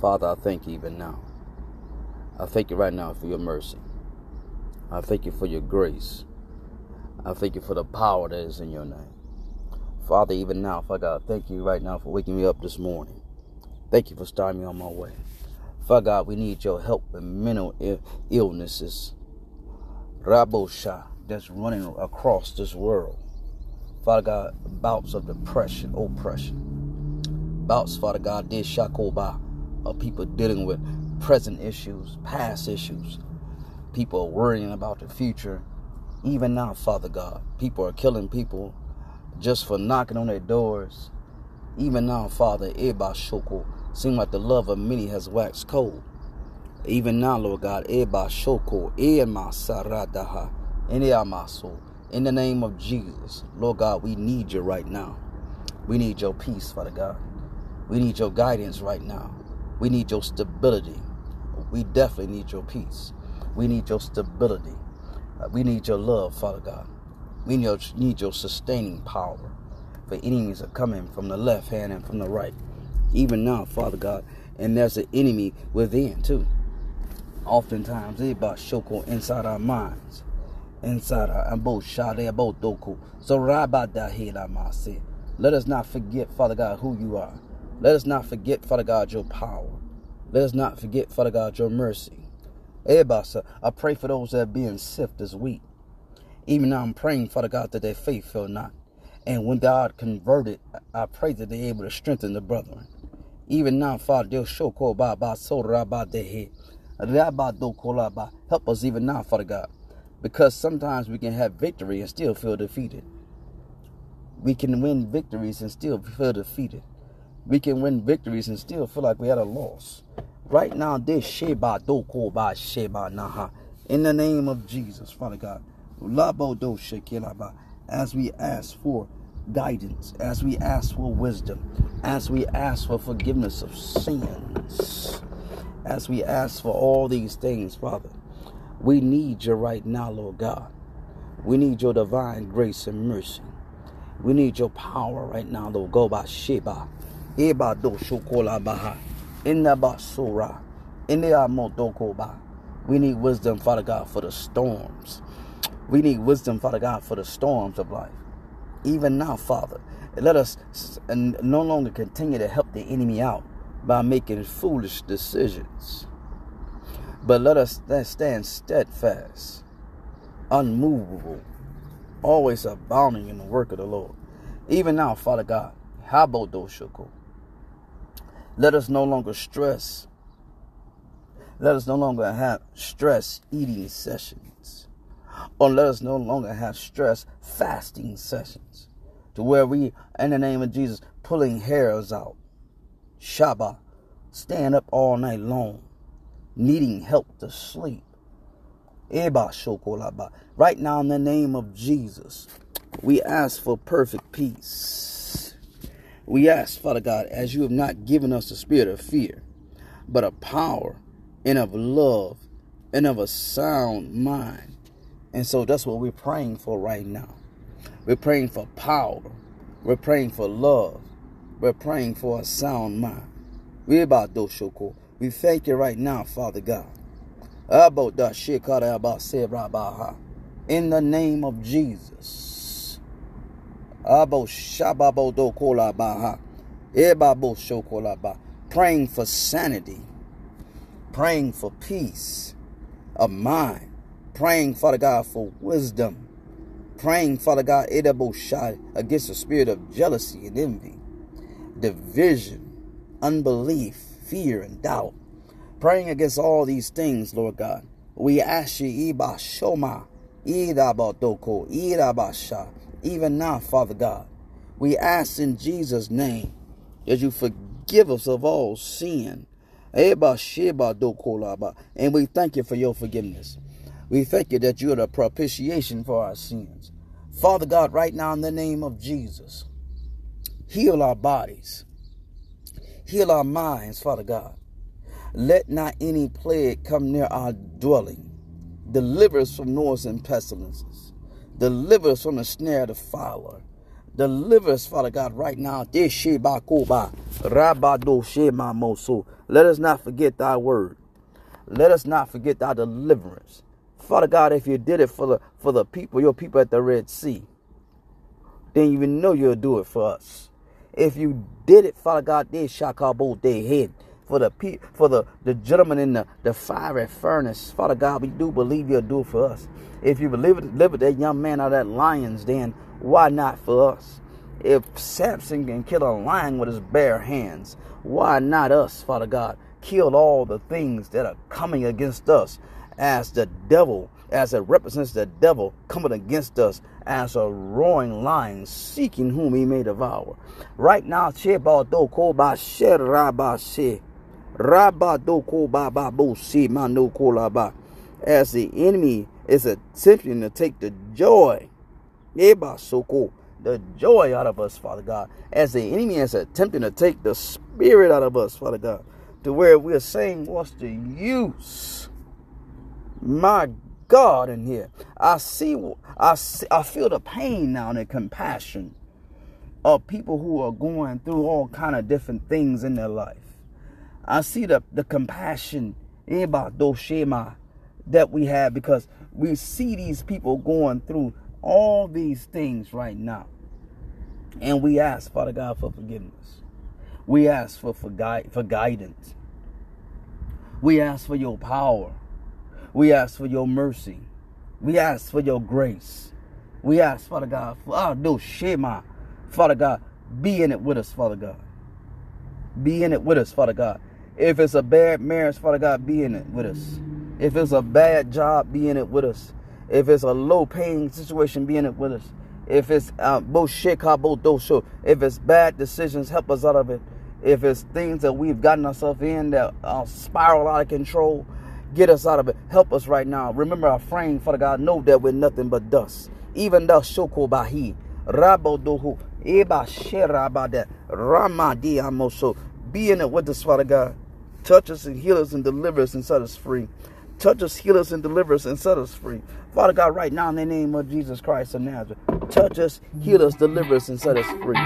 Father, I thank you even now. I thank you right now for your mercy. I thank you for your grace. I thank you for the power that is in your name. Father, even now, Father God, thank you right now for waking me up this morning. Thank you for starting me on my way. Father God, we need your help with mental illnesses. Rabosha, that's running across this world. Father God, bouts of depression, oppression. Bouts, Father God, did shakoba of uh, people dealing with present issues, past issues. People are worrying about the future. Even now, Father God, people are killing people just for knocking on their doors. Even now, Father, Eba Shoko, seem like the love of many has waxed cold. Even now, Lord God, Eba Shoko, Ema Saradaha, Amaso. In the name of Jesus, Lord God, we need you right now. We need your peace, Father God. We need your guidance right now. We need your stability. We definitely need your peace. We need your stability. Uh, we need your love, Father God. We need your sustaining power. For enemies are coming from the left hand and from the right. Even now, Father God. And there's an enemy within too. Oftentimes, they about shoko inside our minds. Inside our both shade both doku. So rabadahila Let us not forget, Father God, who you are. Let us not forget, Father God, your power. Let us not forget, Father God, your mercy. Ebasa, I pray for those that are being sifted as wheat. Even now I'm praying, Father God, that their faith fail not. And when God converted, I pray that they're able to strengthen the brethren. Even now, Father, they'll show Help us even now, Father God. Because sometimes we can have victory and still feel defeated. We can win victories and still feel defeated. We can win victories and still feel like we had a loss. Right now, this Sheba Doko by Sheba Naha. In the name of Jesus, Father God Labo do Shekilaba. as we ask for guidance, as we ask for wisdom, as we ask for forgiveness of sins, as we ask for all these things, Father. We need you right now, Lord God. We need your divine grace and mercy. We need your power right now, Lord. Go by Sheba. Eba do shokola baha. In the basura. We need wisdom, Father God, for the storms. We need wisdom, Father God, for the storms of life. Even now, Father, let us no longer continue to help the enemy out by making foolish decisions. But let us stand steadfast, unmovable, always abounding in the work of the Lord. Even now, Father God, how about Habodoshoko. Let us no longer stress. Let us no longer have stress eating sessions or let us no longer have stress fasting sessions to where we, in the name of Jesus, pulling hairs out. Shabbat, stand up all night long, needing help to sleep. Right now, in the name of Jesus, we ask for perfect peace. We ask, Father God, as you have not given us the spirit of fear, but of power and of love and of a sound mind. And so that's what we're praying for right now. We're praying for power. We're praying for love. We're praying for a sound mind. We about doshoko. We thank you right now, Father God. In the name of Jesus. Praying for sanity. Praying for peace of mind Praying, Father God, for wisdom. Praying, Father God, against the spirit of jealousy and envy, division, unbelief, fear, and doubt. Praying against all these things, Lord God. We ask you, Iba Shoma, Idabadoko, Idabasha, even now, Father God. We ask in Jesus' name that you forgive us of all sin. And we thank you for your forgiveness. We thank you that you are the propitiation for our sins. Father God, right now in the name of Jesus, heal our bodies, heal our minds, Father God. Let not any plague come near our dwelling. Deliver us from noise and pestilences. Deliver us from the snare of the fowler. Deliver us, Father God, right now. Let us not forget thy word. Let us not forget thy deliverance. Father God, if you did it for the for the people, your people at the Red Sea, then you know you'll do it for us. If you did it, Father God, they shakabo they head for the for the, the gentleman in the, the fiery furnace. Father God, we do believe you'll do it for us. If you believe it, that young man out of that lion's den, why not for us? If Samson can kill a lion with his bare hands, why not us, Father God? Kill all the things that are coming against us as the devil, as it represents the devil coming against us as a roaring lion seeking whom he may devour. Right now, as the enemy is attempting to take the joy, the joy out of us, Father God, as the enemy is attempting to take the spirit out of us, Father God, to where we are saying, What's the use? My God, in here, I see, I see, I feel the pain now and the compassion of people who are going through all kind of different things in their life. I see the, the compassion eh, that we have because we see these people going through all these things right now. And we ask, Father God, for forgiveness. We ask for, for, gui- for guidance. We ask for your power. We ask for your mercy. We ask for your grace. We ask, Father God, for our do Shema. Father God, be in it with us, Father God. Be in it with us, Father God. If it's a bad marriage, Father God, be in it with us. If it's a bad job, be in it with us. If it's a low paying situation, be in it with us. If it's uh, both shit, how both those. if it's bad decisions, help us out of it. If it's things that we've gotten ourselves in that uh, spiral out of control, get us out of it. Help us right now. Remember our frame, Father God, know that we're nothing but dust. Even the shokobahi, rabodohu, eba sherabada, ramadi amoso. Be in it with us, Father God. Touch us and heal us and deliver us and set us free. Touch us, heal us, and deliver us and set us free. Father God, right now in the name of Jesus Christ of Nazareth, touch us, heal us, deliver us, and set us free.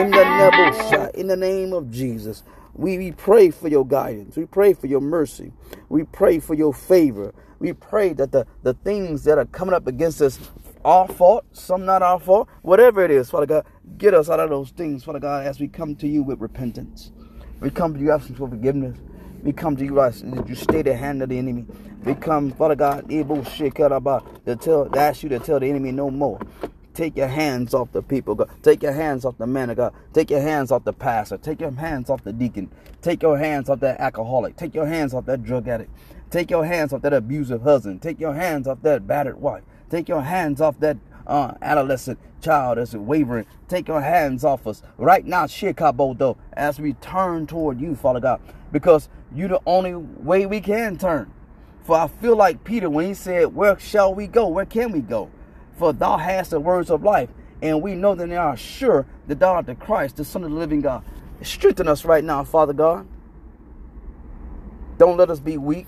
In the in the name of Jesus, we, we pray for your guidance. We pray for your mercy. We pray for your favor. We pray that the, the things that are coming up against us our fault, some not our fault, whatever it is, Father God, get us out of those things, Father God, as we come to you with repentance. We come to you asking for forgiveness. We come to you as you stay the hand of the enemy. We come, Father God, able to uh, tell to ask you to tell the enemy no more. Take your hands off the people, God. Take your hands off the man of God. Take your hands off the pastor. Take your hands off the deacon. Take your hands off that alcoholic. Take your hands off that drug addict. Take your hands off that abusive husband. Take your hands off that battered wife. Take your hands off that uh, adolescent child that's wavering. Take your hands off us right now, Chicago, as we turn toward you, Father God, because you're the only way we can turn. For I feel like Peter when he said, Where shall we go? Where can we go? For thou hast the words of life, and we know that they are sure that thou art the Christ, the Son of the living God. Strengthen us right now, Father God. Don't let us be weak.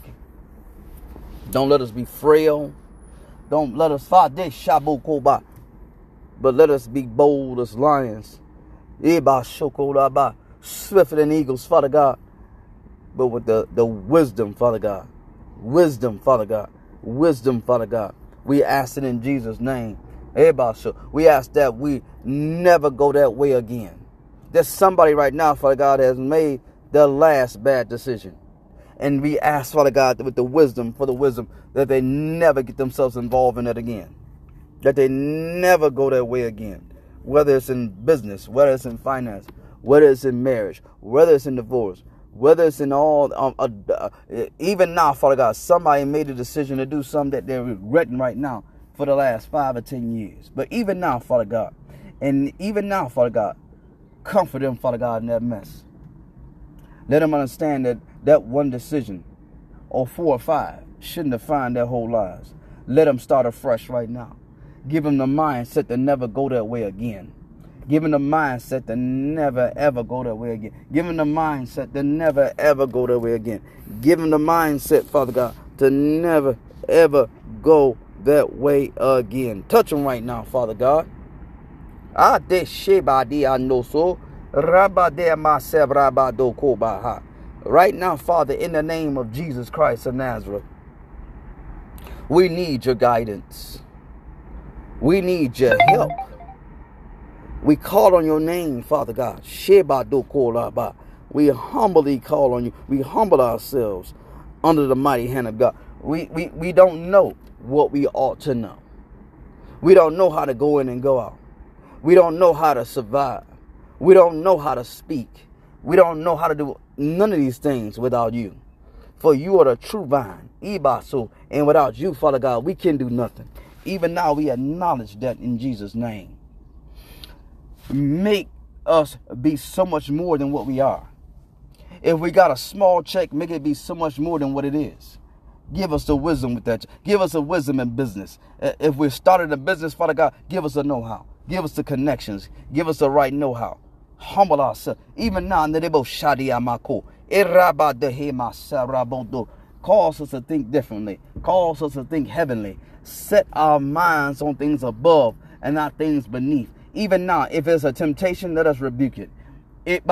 Don't let us be frail. Don't let us fight this shabu koba. But let us be bold as lions. Swifter than eagles, Father God. But with the, the wisdom, Father God. Wisdom, Father God. Wisdom, Father God. We ask it in Jesus' name. We ask that we never go that way again. There's somebody right now, Father God, has made their last bad decision. And we ask, Father God, with the wisdom, for the wisdom, that they never get themselves involved in it again. That they never go that way again. Whether it's in business, whether it's in finance, whether it's in marriage, whether it's in divorce, whether it's in all, um, uh, uh, even now, Father God, somebody made a decision to do something that they're regretting right now for the last five or ten years. But even now, Father God, and even now, Father God, comfort them, Father God, in that mess. Let them understand that that one decision or four or five shouldn't define their whole lives. Let them start afresh right now. Give them the mindset to never go that way again. Give them the mindset to never ever go that way again. Give them the mindset to never ever go that way again. Give them the mindset, Father God, to never ever go that way again. Touch them right now, Father God. Ah, de sheba di anoso. Rabba de maseb rabba do kobaha. Right now, Father, in the name of Jesus Christ of Nazareth, we need your guidance. We need your help. We call on your name, Father God. We humbly call on you. We humble ourselves under the mighty hand of God. We, we, we don't know what we ought to know. We don't know how to go in and go out. We don't know how to survive. We don't know how to speak. We don't know how to do none of these things without you. For you are the true vine, Ibasu, and without you, Father God, we can do nothing. Even now, we acknowledge that in Jesus' name. Make us be so much more than what we are. If we got a small check, make it be so much more than what it is. Give us the wisdom with that. Give us the wisdom in business. Uh, if we started a business, Father God, give us the know-how. Give us the connections. Give us the right know-how. Humble ourselves. Even now, Cause us to think differently. Cause us to think heavenly. Set our minds on things above and not things beneath. Even now, if it's a temptation, let us rebuke it. If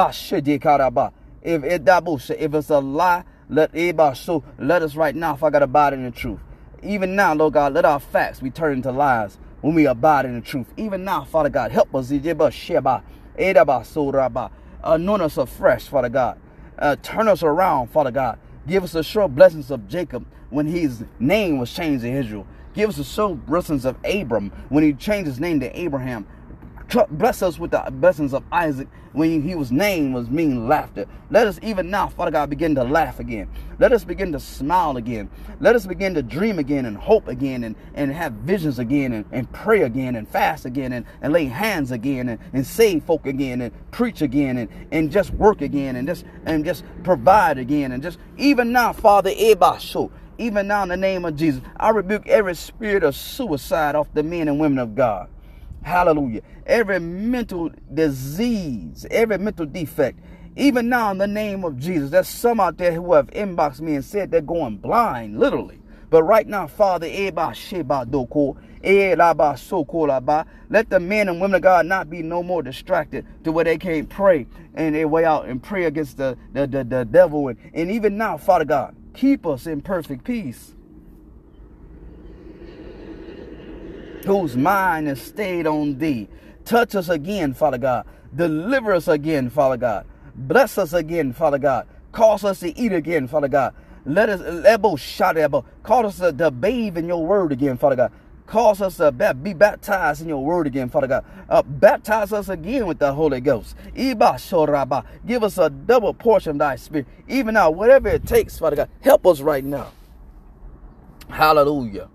if it's a lie, let so let us right now if I got abide in the truth. Even now, Lord God, let our facts be turned into lies when we abide in the truth. Even now, Father God, help us. Anoint us afresh, Father God. Uh, turn us around, Father God. Give us the sure blessings of Jacob when his name was changed to Israel. Give us the sure blessings of Abram when he changed his name to Abraham. Bless us with the blessings of Isaac when he was named was mean laughter. Let us even now, Father God, begin to laugh again. Let us begin to smile again. Let us begin to dream again and hope again and, and have visions again and, and pray again and fast again and, and lay hands again and, and save folk again and preach again and, and just work again and just and just provide again and just even now, Father, Ebasho, even now in the name of Jesus, I rebuke every spirit of suicide off the men and women of God. Hallelujah. Every mental disease, every mental defect, even now in the name of Jesus, there's some out there who have inboxed me and said they're going blind, literally. But right now, Father, let the men and women of God not be no more distracted to where they can't pray and they way out and pray against the, the, the, the devil. And, and even now, Father God, keep us in perfect peace. Whose mind is stayed on thee. Touch us again, Father God. Deliver us again, Father God. Bless us again, Father God. Cause us to eat again, Father God. Let us lebo shadabo. Cause us to, to bathe in your word again, Father God. Cause us to be baptized in your word again, Father God. Uh, baptize us again with the Holy Ghost. Iba shoraba. Give us a double portion of thy spirit. Even now, whatever it takes, Father God, help us right now. Hallelujah.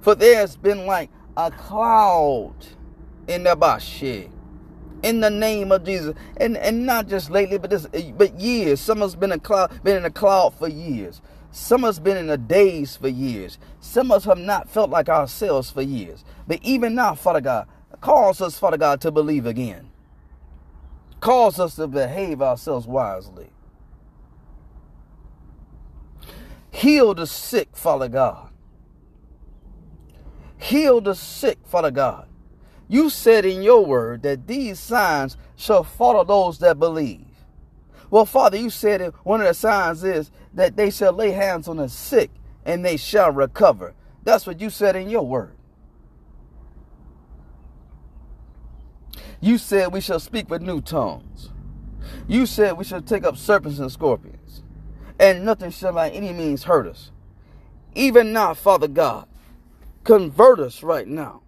For there's been like a cloud in the Bashi. In the name of Jesus. And and not just lately, but this eh, but years. Some has been a cloud been in a cloud for years. Some of us been in a daze for years. Some of us have not felt like ourselves for years. But even now, Father God, cause us, Father God, to believe again. Cause us to behave ourselves wisely. Heal the sick, Father God. Heal the sick, Father God. You said in your word that these signs shall follow those that believe. Well, Father, you said that one of the signs is that they shall lay hands on the sick and they shall recover. That's what you said in your word. You said we shall speak with new tongues. You said we shall take up serpents and scorpions, and nothing shall by any means hurt us. Even now, Father God, Convert us right now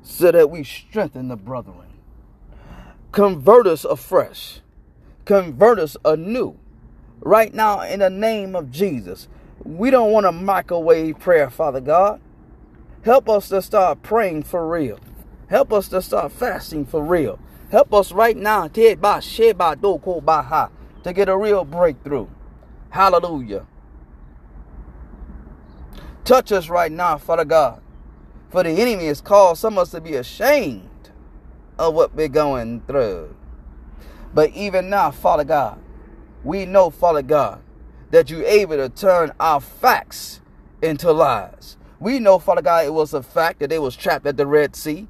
so that we strengthen the brethren. Convert us afresh. Convert us anew. Right now, in the name of Jesus, we don't want a microwave prayer, Father God. Help us to start praying for real. Help us to start fasting for real. Help us right now to get a real breakthrough. Hallelujah. Touch us right now, Father God. For the enemy has caused some of us to be ashamed of what we're going through. But even now, Father God, we know, Father God, that you're able to turn our facts into lies. We know, Father God, it was a fact that they was trapped at the Red Sea.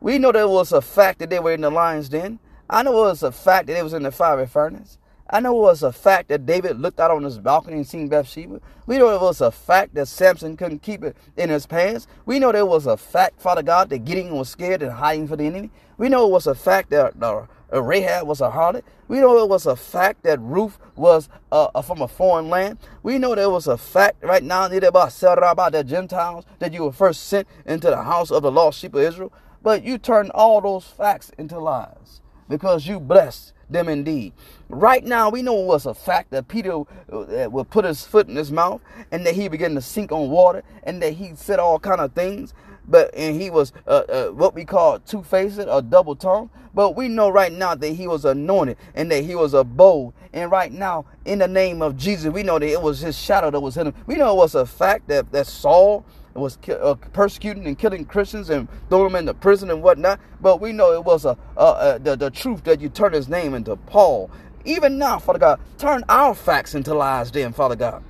We know that it was a fact that they were in the lion's den. I know it was a fact that they was in the fiery furnace. I know it was a fact that David looked out on his balcony and seen Bathsheba. We know it was a fact that Samson couldn't keep it in his pants. We know there was a fact, Father God, that Gideon was scared and hiding for the enemy. We know it was a fact that uh, Rahab was a harlot. We know it was a fact that Ruth was uh, uh from a foreign land. We know there was a fact right now about the Gentiles that you were first sent into the house of the lost sheep of Israel. But you turned all those facts into lies because you blessed them indeed. Right now, we know it was a fact that Peter uh, would put his foot in his mouth and that he began to sink on water and that he said all kind of things. But and he was uh, uh, what we call two faced or double tongued. But we know right now that he was anointed and that he was a bold. And right now, in the name of Jesus, we know that it was his shadow that was him. We know it was a fact that that Saul was uh, persecuting and killing Christians and throwing them into prison and whatnot. But we know it was a, the, the truth that you turned his name into Paul. Even now, Father God, turn our facts into lies, then, Father God.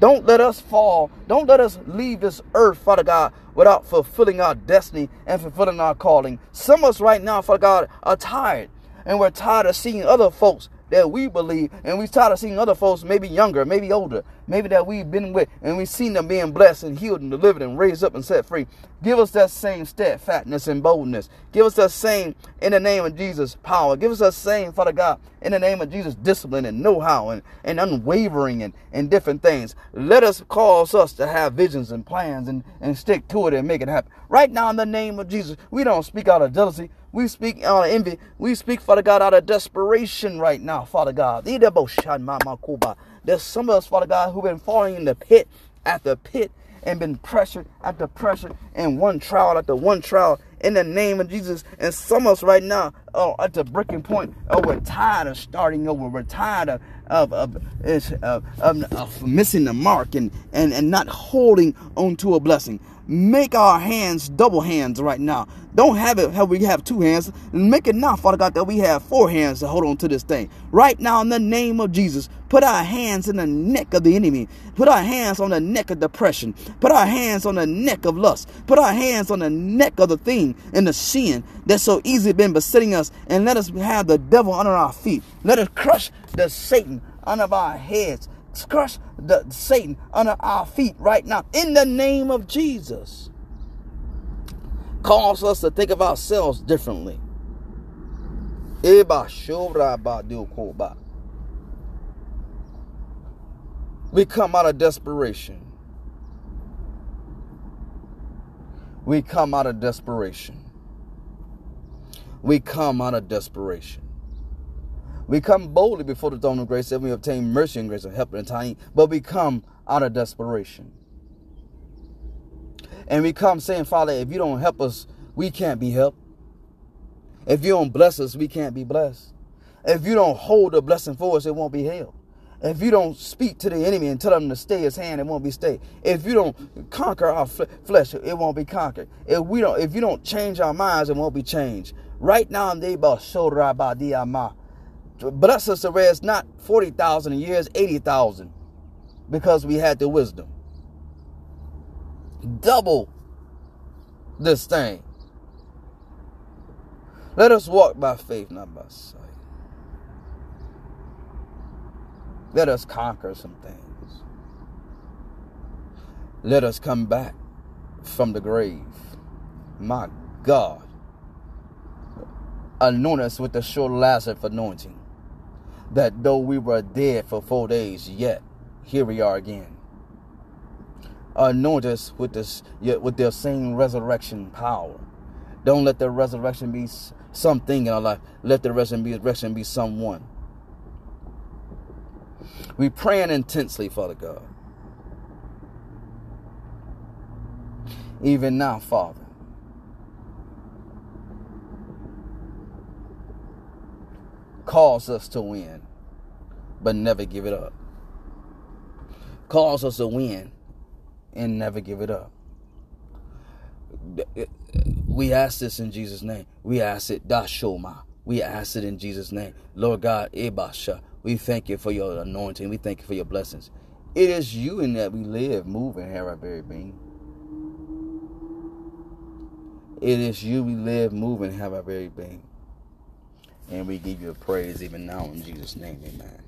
Don't let us fall. Don't let us leave this earth, Father God, without fulfilling our destiny and fulfilling our calling. Some of us right now, Father God, are tired. And we're tired of seeing other folks that we believe, and we tired of seeing other folks, maybe younger, maybe older, maybe that we've been with, and we've seen them being blessed and healed and delivered and raised up and set free. Give us that same steadfastness and boldness. Give us that same, in the name of Jesus, power. Give us that same, Father God, in the name of Jesus, discipline and know-how and, and unwavering and, and different things. Let us cause us to have visions and plans and, and stick to it and make it happen. Right now, in the name of Jesus, we don't speak out of jealousy. We speak out of envy. We speak, Father God, out of desperation right now, Father God. There's some of us, Father God, who've been falling in the pit after pit and been pressured after pressure and one trial after one trial in the name of Jesus. And some of us right now are at the breaking point. Oh, we're tired of starting over. We're tired of of of, of, of, of missing the mark and, and, and not holding on to a blessing. Make our hands double hands right now. Don't have it how we have two hands. Make it now, Father God, that we have four hands to hold on to this thing. Right now, in the name of Jesus, put our hands in the neck of the enemy. Put our hands on the neck of depression. Put our hands on the neck of lust. Put our hands on the neck of the thing and the sin that's so easily been besetting us. And let us have the devil under our feet. Let us crush the Satan under our heads crush the Satan under our feet right now in the name of Jesus. Cause us to think of ourselves differently. We come out of desperation. We come out of desperation. We come out of desperation. We come boldly before the throne of grace that we obtain mercy and grace and help in time, but we come out of desperation. And we come saying, Father, if you don't help us, we can't be helped. If you don't bless us, we can't be blessed. If you don't hold the blessing for us, it won't be held. If you don't speak to the enemy and tell him to stay his hand, it won't be stayed. If you don't conquer our flesh, it won't be conquered. If we don't, if you don't change our minds, it won't be changed. Right now, they about bless us it's not 40,000 a year, it's 80,000 because we had the wisdom. Double this thing. Let us walk by faith, not by sight. Let us conquer some things. Let us come back from the grave. My God. Anoint us with the sure Lazarus anointing that though we were dead for four days, yet here we are again. Anoint us with this, yet with their same resurrection power. Don't let the resurrection be something in our life. Let the resurrection be someone. We praying intensely, Father God. Even now, Father. Cause us to win, but never give it up. Cause us to win and never give it up. We ask this in Jesus' name. We ask it, Dashoma. We ask it in Jesus' name. Lord God, Ebasha. We thank you for your anointing. We thank you for your blessings. It is you in that we live, move, and have our very being. It is you we live, move, and have our very being. And we give you a praise even now in Jesus' name, amen.